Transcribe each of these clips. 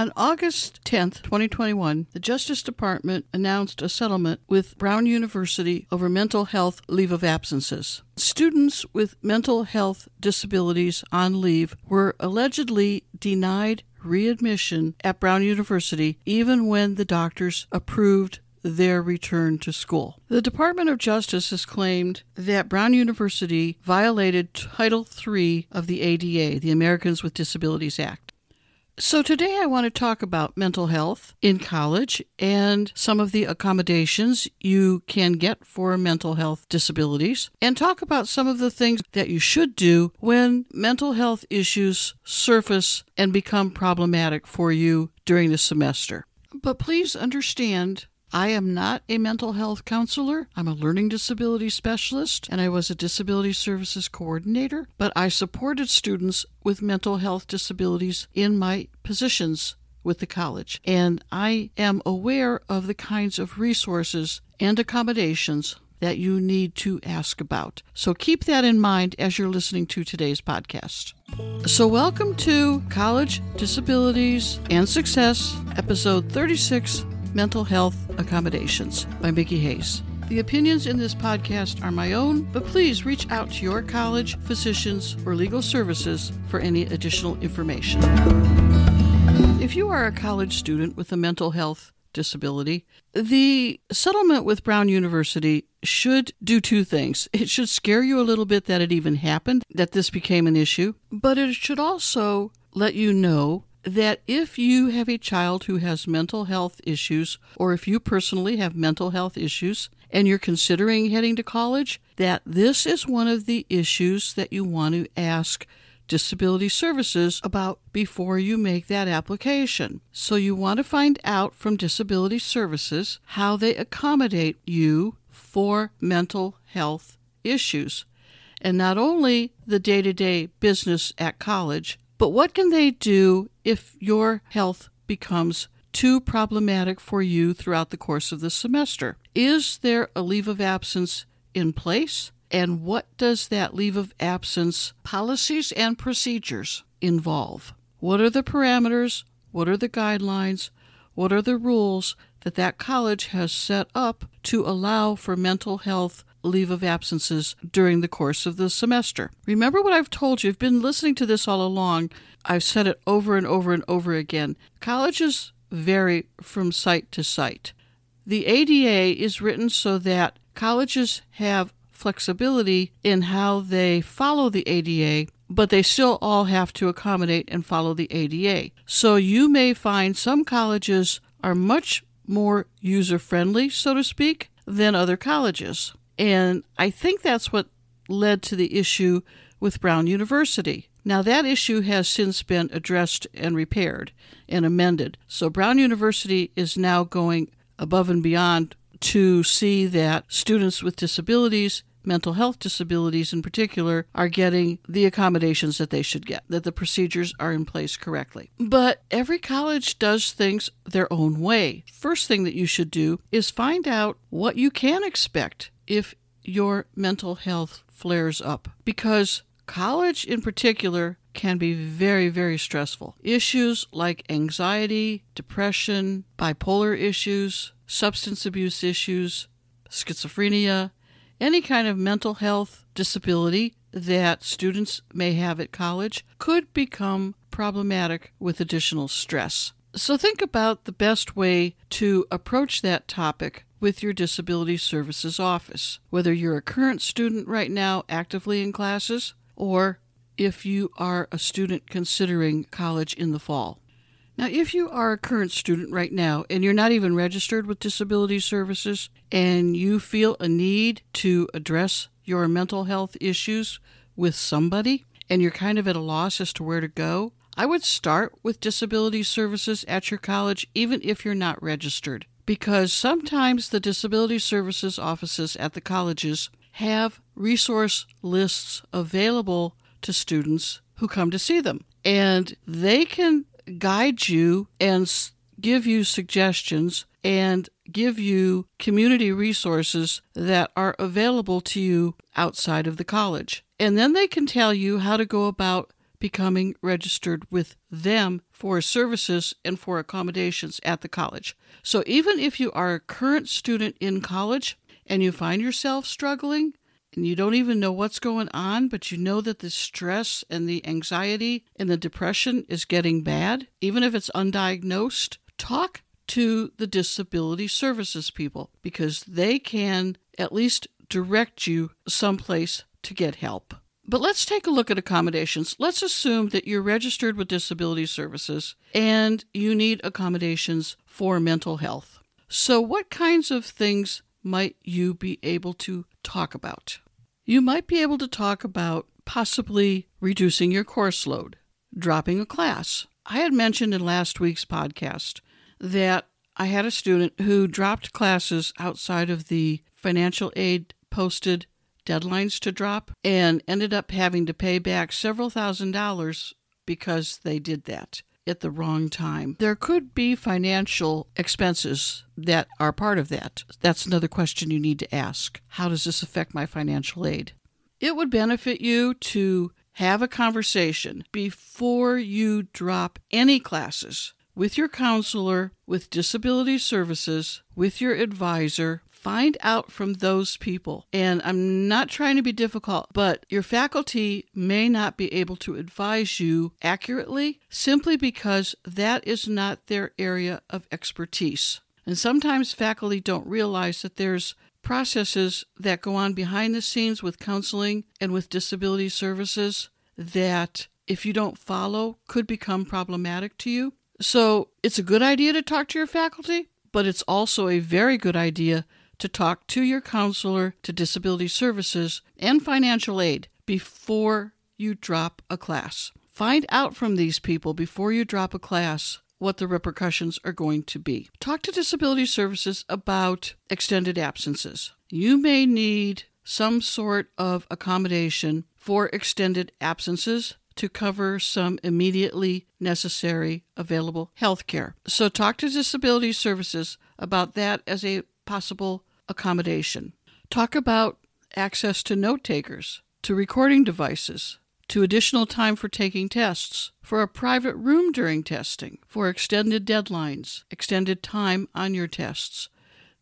On August 10, 2021, the Justice Department announced a settlement with Brown University over mental health leave of absences. Students with mental health disabilities on leave were allegedly denied readmission at Brown University even when the doctors approved their return to school. The Department of Justice has claimed that Brown University violated Title III of the ADA, the Americans with Disabilities Act. So, today I want to talk about mental health in college and some of the accommodations you can get for mental health disabilities, and talk about some of the things that you should do when mental health issues surface and become problematic for you during the semester. But please understand I am not a mental health counselor. I'm a learning disability specialist and I was a disability services coordinator, but I supported students with mental health disabilities in my positions with the college. And I am aware of the kinds of resources and accommodations that you need to ask about. So keep that in mind as you're listening to today's podcast. So, welcome to College Disabilities and Success, episode 36 Mental Health Accommodations by Mickie Hayes. The opinions in this podcast are my own, but please reach out to your college, physicians, or legal services for any additional information. If you are a college student with a mental health disability, the settlement with Brown University should do two things. It should scare you a little bit that it even happened, that this became an issue, but it should also let you know that if you have a child who has mental health issues, or if you personally have mental health issues and you're considering heading to college, that this is one of the issues that you want to ask disability services about before you make that application. So you want to find out from disability services how they accommodate you for mental health issues. And not only the day to day business at college, but what can they do if your health becomes too problematic for you throughout the course of the semester? Is there a leave of absence in place? And what does that leave of absence policies and procedures involve? What are the parameters? What are the guidelines? What are the rules that that college has set up to allow for mental health leave of absences during the course of the semester. Remember what I've told you, you've been listening to this all along. I've said it over and over and over again. Colleges vary from site to site. The ADA is written so that colleges have flexibility in how they follow the ADA, but they still all have to accommodate and follow the ADA. So you may find some colleges are much more user friendly, so to speak, than other colleges. And I think that's what led to the issue with Brown University. Now, that issue has since been addressed and repaired and amended. So, Brown University is now going above and beyond to see that students with disabilities, mental health disabilities in particular, are getting the accommodations that they should get, that the procedures are in place correctly. But every college does things their own way. First thing that you should do is find out what you can expect if your mental health flares up because college in particular can be very, very stressful. Issues like anxiety, depression, bipolar issues, substance abuse issues, schizophrenia, any kind of mental health disability that students may have at college could become problematic with additional stress. So, think about the best way to approach that topic with your Disability Services Office, whether you're a current student right now actively in classes or if you are a student considering college in the fall. Now, if you are a current student right now and you're not even registered with Disability Services and you feel a need to address your mental health issues with somebody and you're kind of at a loss as to where to go, I would start with Disability Services at your college even if you're not registered because sometimes the disability services offices at the colleges have resource lists available to students who come to see them. And they can guide you and give you suggestions and give you community resources that are available to you outside of the college. And then they can tell you how to go about becoming registered with them for services and for accommodations at the college. So even if you are a current student in college and you find yourself struggling, and you don't even know what's going on, but you know that the stress and the anxiety and the depression is getting bad, even if it's undiagnosed, talk to the disability services people because they can at least direct you someplace to get help. But let's take a look at accommodations. Let's assume that you're registered with disability services and you need accommodations for mental health. So, what kinds of things might you be able to talk about? You might be able to talk about possibly reducing your course load, dropping a class. I had mentioned in last week's podcast that I had a student who dropped classes outside of the financial aid posted deadlines to drop and ended up having to pay back several thousand dollars because they did that at the wrong time. There could be financial expenses that are part of that. That's another question you need to ask. How does this affect my financial aid? It would benefit you to have a conversation before you drop any classes with your counselor, with disability services, with your advisor, Find out from those people. And I'm not trying to be difficult, but your faculty may not be able to advise you accurately simply because that is not their area of expertise. And sometimes faculty don't realize that there's processes that go on behind the scenes with counseling and with disability services that, if you don't follow, could become problematic to you. So it's a good idea to talk to your faculty, but it's also a very good idea to talk to your counselor, to disability services, and financial aid before you drop a class. Find out from these people before you drop a class what the repercussions are going to be. Talk to disability services about extended absences. You may need some sort of accommodation for extended absences to cover some immediately necessary available health care. So talk to disability services about that as a possible accommodation. Talk about access to note takers, to recording devices, to additional time for taking tests, for a private room during testing, for extended deadlines, extended time on your tests.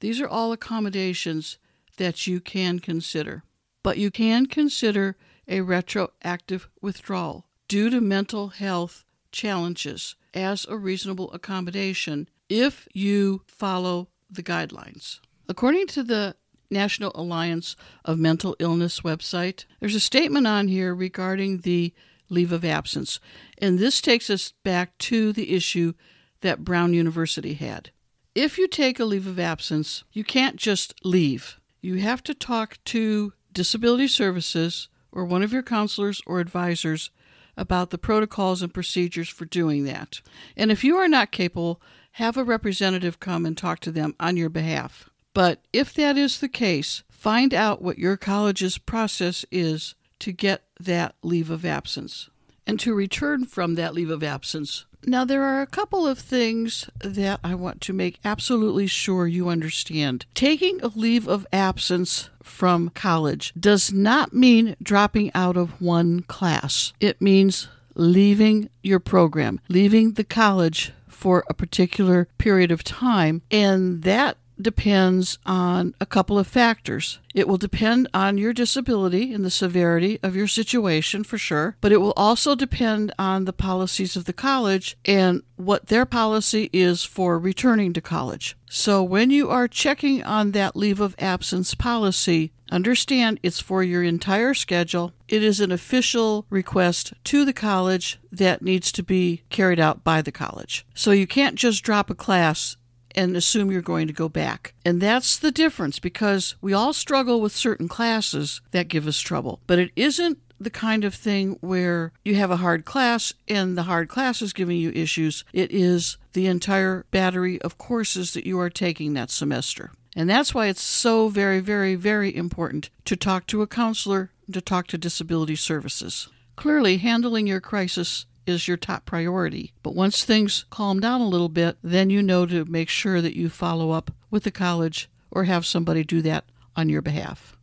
These are all accommodations that you can consider. But you can consider a retroactive withdrawal due to mental health challenges as a reasonable accommodation if you follow the guidelines. According to the National Alliance of Mental Illness website, there's a statement on here regarding the leave of absence. And this takes us back to the issue that Brown University had. If you take a leave of absence, you can't just leave. You have to talk to disability services or one of your counselors or advisors about the protocols and procedures for doing that. And if you are not capable, have a representative come and talk to them on your behalf. But if that is the case, find out what your college's process is to get that leave of absence and to return from that leave of absence. Now, there are a couple of things that I want to make absolutely sure you understand. Taking a leave of absence from college does not mean dropping out of one class, it means leaving your program, leaving the college for a particular period of time, and that depends on a couple of factors. It will depend on your disability and the severity of your situation for sure, but it will also depend on the policies of the college and what their policy is for returning to college. So when you are checking on that leave of absence policy, understand it's for your entire schedule. It is an official request to the college that needs to be carried out by the college. So you can't just drop a class and assume you're going to go back. And that's the difference because we all struggle with certain classes that give us trouble. But it isn't the kind of thing where you have a hard class and the hard class is giving you issues. It is the entire battery of courses that you are taking that semester. And that's why it's so very, very, very important to talk to a counselor, to talk to disability services. Clearly, handling your crisis is your top priority. But once things calm down a little bit, then you know to make sure that you follow up with the college or have somebody do that on your behalf.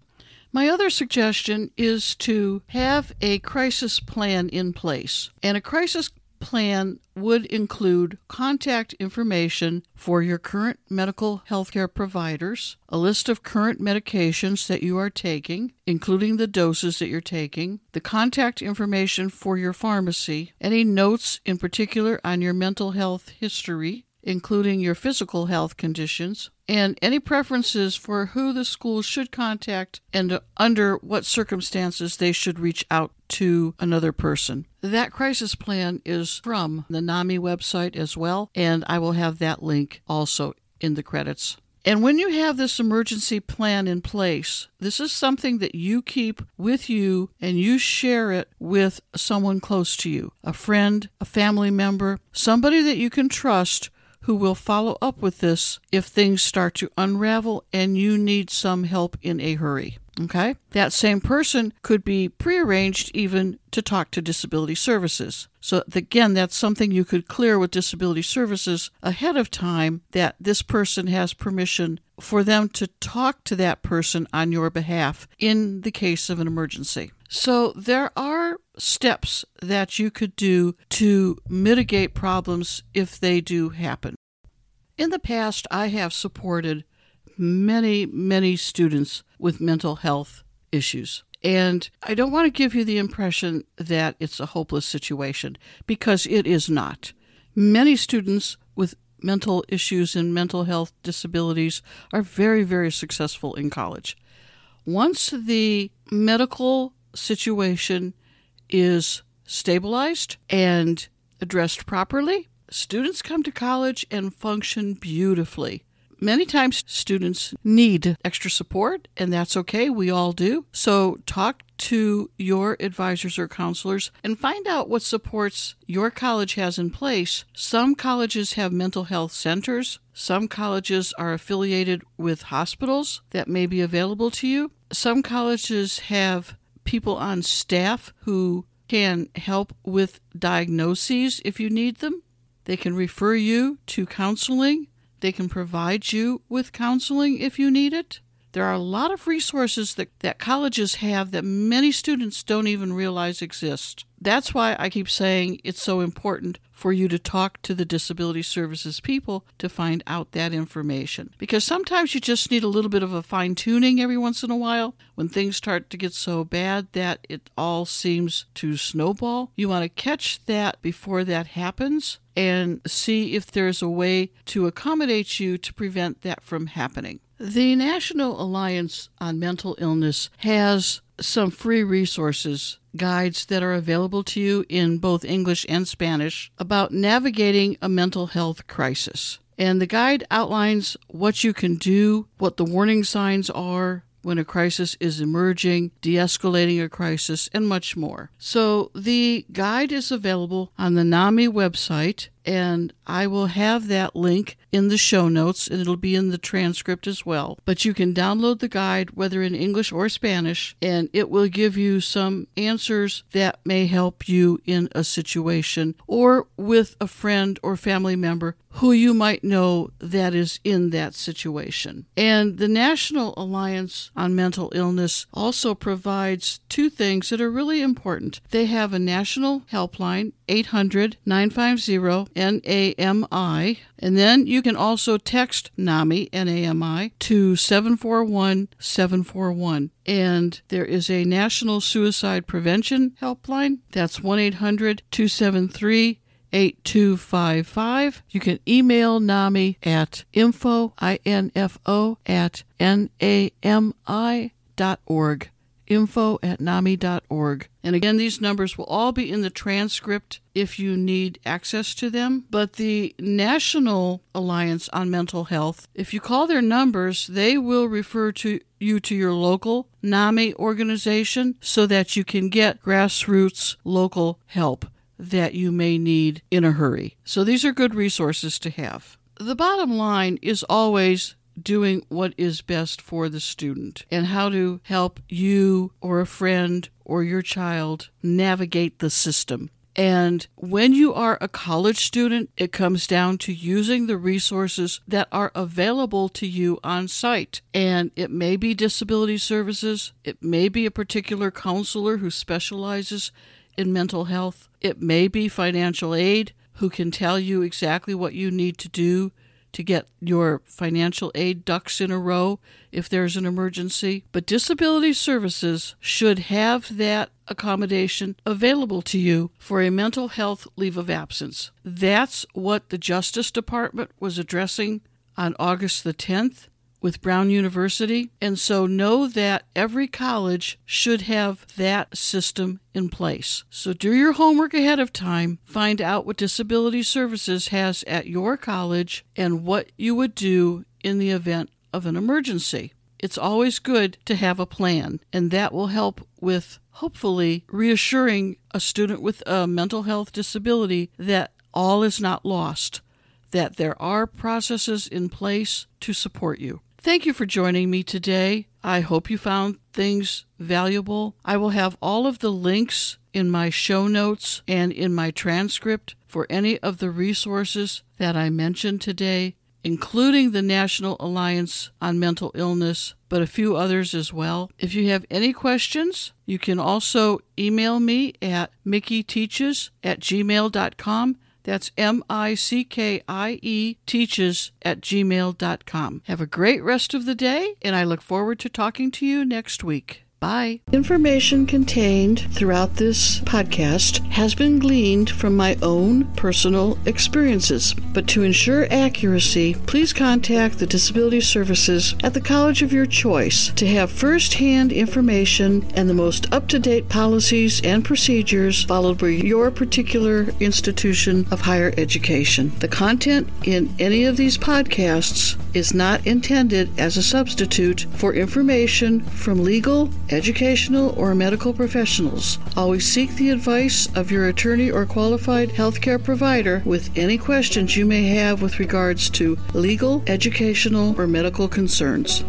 My other suggestion is to have a crisis plan in place. And a crisis plan would include contact information for your current medical healthcare providers, a list of current medications that you are taking, including the doses that you're taking, the contact information for your pharmacy, any notes in particular on your mental health history, including your physical health conditions, and any preferences for who the school should contact and under what circumstances they should reach out to another person. That crisis plan is from the NAMI website as well, and I will have that link also in the credits. And when you have this emergency plan in place, this is something that you keep with you and you share it with someone close to you a friend, a family member, somebody that you can trust who will follow up with this if things start to unravel and you need some help in a hurry. Okay? That same person could be prearranged even to talk to disability services. So, again, that's something you could clear with disability services ahead of time that this person has permission for them to talk to that person on your behalf in the case of an emergency. So, there are steps that you could do to mitigate problems if they do happen. In the past, I have supported many, many students with mental health issues. And I don't want to give you the impression that it's a hopeless situation because it is not. Many students with mental issues and mental health disabilities are very, very successful in college. Once the medical situation is stabilized and addressed properly, students come to college and function beautifully. Many times, students need extra support, and that's okay. We all do. So, talk to your advisors or counselors and find out what supports your college has in place. Some colleges have mental health centers, some colleges are affiliated with hospitals that may be available to you. Some colleges have people on staff who can help with diagnoses if you need them. They can refer you to counseling. They can provide you with counseling if you need it. There are a lot of resources that, that colleges have that many students don't even realize exist. That's why I keep saying it's so important for you to talk to the disability services people to find out that information. Because sometimes you just need a little bit of a fine tuning every once in a while when things start to get so bad that it all seems to snowball. You want to catch that before that happens and see if there's a way to accommodate you to prevent that from happening. The National Alliance on Mental Illness has some free resources, guides that are available to you in both English and Spanish about navigating a mental health crisis. And the guide outlines what you can do, what the warning signs are, when a crisis is emerging, de escalating a crisis, and much more. So the guide is available on the NAMI website, and I will have that link in the show notes and it'll be in the transcript as well. But you can download the guide, whether in English or Spanish, and it will give you some answers that may help you in a situation or with a friend or family member who you might know that is in that situation. And the National Alliance on Mental Illness also provides two things that are really important. They have a national helpline, 800 950 NAMI, and then you can also text NAMI, N-A-M-I, to 741 741. And there is a National Suicide Prevention Helpline. That's 1 800 273 8255. You can email NAMI at info, I-N-F-O, at N-A-M-I dot org info at NAMI.org. And again, these numbers will all be in the transcript if you need access to them. But the National Alliance on Mental Health, if you call their numbers, they will refer to you to your local NAMI organization so that you can get grassroots local help that you may need in a hurry. So these are good resources to have. The bottom line is always doing what is best for the student and how to help you or a friend or your child navigate the system. And when you are a college student, it comes down to using the resources that are available to you on site. And it may be disability services, it may be a particular counselor who specializes in mental health. It may be financial aid who can tell you exactly what you need to do to get your financial aid ducks in a row if there's an emergency. But disability services should have that accommodation available to you for a mental health leave of absence. That's what the Justice Department was addressing on August the 10th with Brown University. And so know that every college should have that system in place. So do your homework ahead of time, find out what Disability Services has at your college and what you would do in the event of an emergency. It's always good to have a plan, and that will help with hopefully reassuring a student with a mental health disability that all is not lost, that there are processes in place to support you. Thank you for joining me today. I hope you found things valuable. I will have all of the links in my show notes and in my transcript for any of the resources that I mentioned today, including the National Alliance on Mental Illness, but a few others as well. If you have any questions, you can also email me at mickieteaches at gmail.com. That's M I C K I E teaches at gmail.com. Have a great rest of the day, and I look forward to talking to you next week. Bye. Information contained throughout this podcast has been gleaned from my own personal experiences, but to ensure accuracy, please contact the Disability Services at the college of your choice to have first hand information and the most up to date policies and procedures followed by your particular institution of higher education. The content in any of these podcasts is not intended as a substitute for information from legal, educational, or medical professionals. Always seek the advice of your attorney or qualified healthcare provider with any questions you may have with regards to legal, educational, or medical concerns.